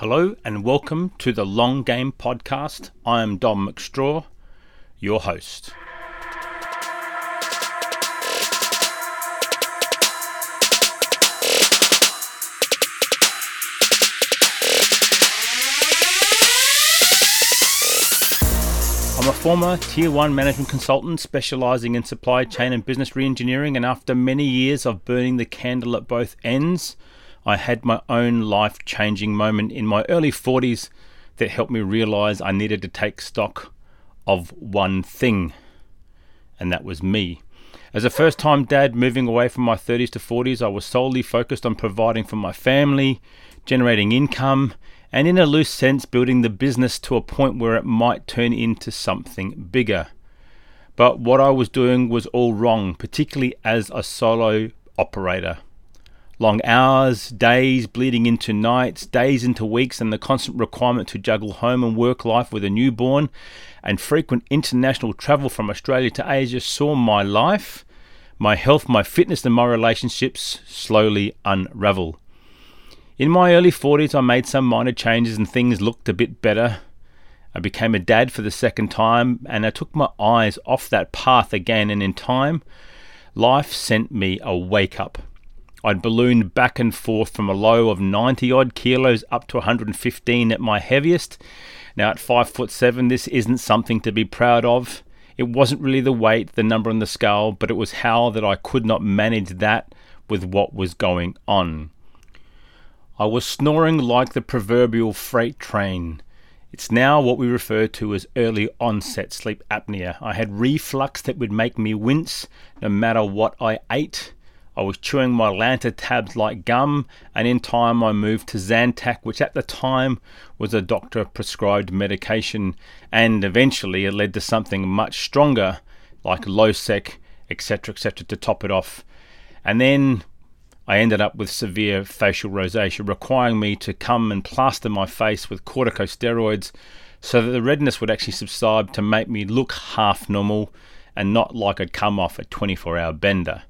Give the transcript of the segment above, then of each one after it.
Hello and welcome to the Long Game Podcast. I am Dom McStraw, your host. I'm a former Tier 1 management consultant specializing in supply chain and business reengineering, and after many years of burning the candle at both ends, I had my own life changing moment in my early 40s that helped me realize I needed to take stock of one thing, and that was me. As a first time dad moving away from my 30s to 40s, I was solely focused on providing for my family, generating income, and in a loose sense, building the business to a point where it might turn into something bigger. But what I was doing was all wrong, particularly as a solo operator. Long hours, days bleeding into nights, days into weeks, and the constant requirement to juggle home and work life with a newborn, and frequent international travel from Australia to Asia saw my life, my health, my fitness, and my relationships slowly unravel. In my early 40s, I made some minor changes and things looked a bit better. I became a dad for the second time and I took my eyes off that path again, and in time, life sent me a wake up. I'd ballooned back and forth from a low of 90 odd kilos up to 115 at my heaviest. Now, at 5 foot 7, this isn't something to be proud of. It wasn't really the weight, the number on the scale, but it was how that I could not manage that with what was going on. I was snoring like the proverbial freight train. It's now what we refer to as early onset sleep apnea. I had reflux that would make me wince no matter what I ate. I was chewing Mylanta tabs like gum, and in time I moved to Zantac, which at the time was a doctor prescribed medication, and eventually it led to something much stronger like Losec, etc., etc., to top it off. And then I ended up with severe facial rosacea, requiring me to come and plaster my face with corticosteroids so that the redness would actually subside to make me look half normal and not like I'd come off a 24 hour bender.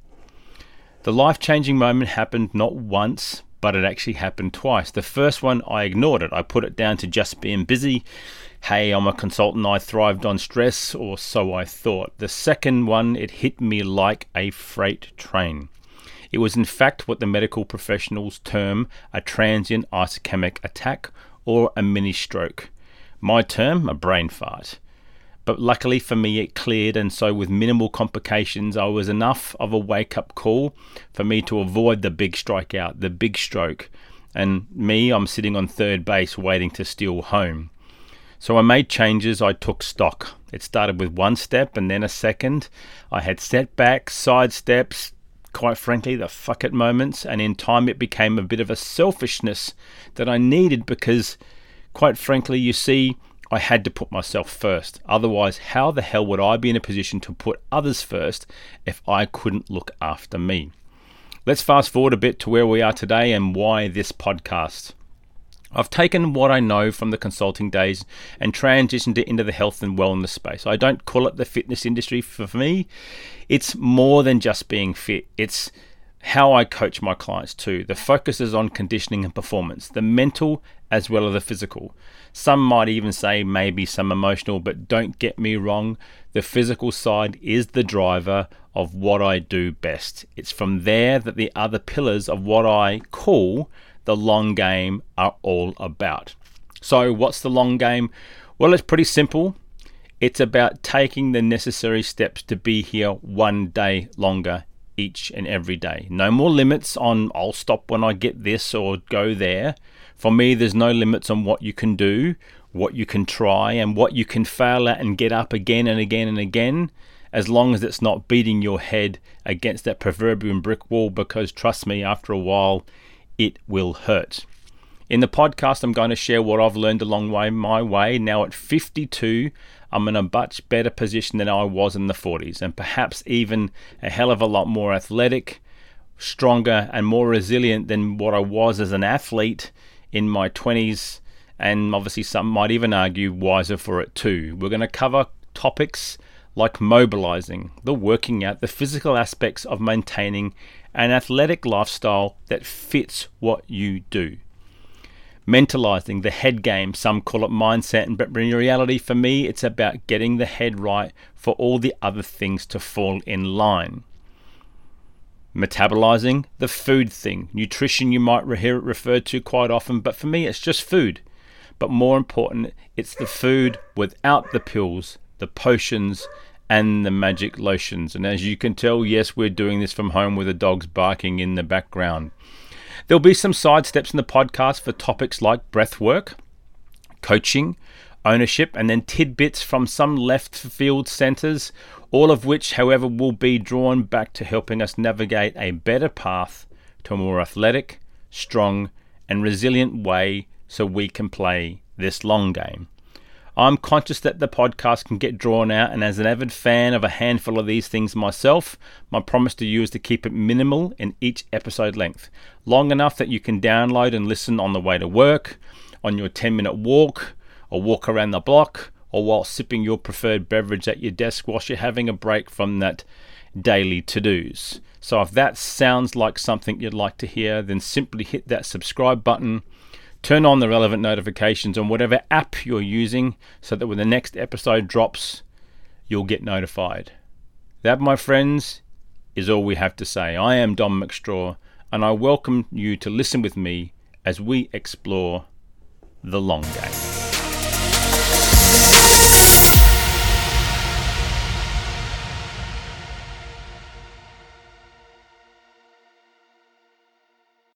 The life changing moment happened not once, but it actually happened twice. The first one, I ignored it. I put it down to just being busy. Hey, I'm a consultant, I thrived on stress, or so I thought. The second one, it hit me like a freight train. It was in fact what the medical professionals term a transient ischemic attack or a mini stroke. My term, a brain fart. But luckily for me, it cleared, and so with minimal complications, I was enough of a wake up call for me to avoid the big strikeout, the big stroke. And me, I'm sitting on third base waiting to steal home. So I made changes, I took stock. It started with one step and then a second. I had setbacks, side steps, quite frankly, the fuck it moments, and in time it became a bit of a selfishness that I needed because, quite frankly, you see, I had to put myself first. Otherwise, how the hell would I be in a position to put others first if I couldn't look after me? Let's fast forward a bit to where we are today and why this podcast. I've taken what I know from the consulting days and transitioned it into the health and wellness space. I don't call it the fitness industry for me. It's more than just being fit. It's how I coach my clients too. The focus is on conditioning and performance, the mental as well as the physical. Some might even say maybe some emotional, but don't get me wrong, the physical side is the driver of what I do best. It's from there that the other pillars of what I call the long game are all about. So, what's the long game? Well, it's pretty simple. It's about taking the necessary steps to be here one day longer each and every day. No more limits on I'll stop when I get this or go there. For me, there's no limits on what you can do, what you can try, and what you can fail at and get up again and again and again, as long as it's not beating your head against that proverbial brick wall, because trust me, after a while, it will hurt. In the podcast, I'm going to share what I've learned along way, my way. Now at 52, I'm in a much better position than I was in the 40s, and perhaps even a hell of a lot more athletic, stronger, and more resilient than what I was as an athlete in my 20s. And obviously, some might even argue wiser for it too. We're going to cover topics like mobilizing, the working out, the physical aspects of maintaining an athletic lifestyle that fits what you do. Mentalizing the head game. Some call it mindset, but in reality, for me, it's about getting the head right for all the other things to fall in line. Metabolizing the food thing. Nutrition, you might hear it referred to quite often, but for me, it's just food. But more important, it's the food without the pills, the potions, and the magic lotions. And as you can tell, yes, we're doing this from home with the dogs barking in the background. There'll be some side steps in the podcast for topics like breath work, coaching, ownership, and then tidbits from some left field centers, all of which, however, will be drawn back to helping us navigate a better path to a more athletic, strong, and resilient way so we can play this long game. I'm conscious that the podcast can get drawn out, and as an avid fan of a handful of these things myself, my promise to you is to keep it minimal in each episode length, long enough that you can download and listen on the way to work, on your 10 minute walk, or walk around the block, or while sipping your preferred beverage at your desk whilst you're having a break from that daily to dos. So if that sounds like something you'd like to hear, then simply hit that subscribe button Turn on the relevant notifications on whatever app you're using so that when the next episode drops, you'll get notified. That, my friends, is all we have to say. I am Dom McStraw, and I welcome you to listen with me as we explore the long game.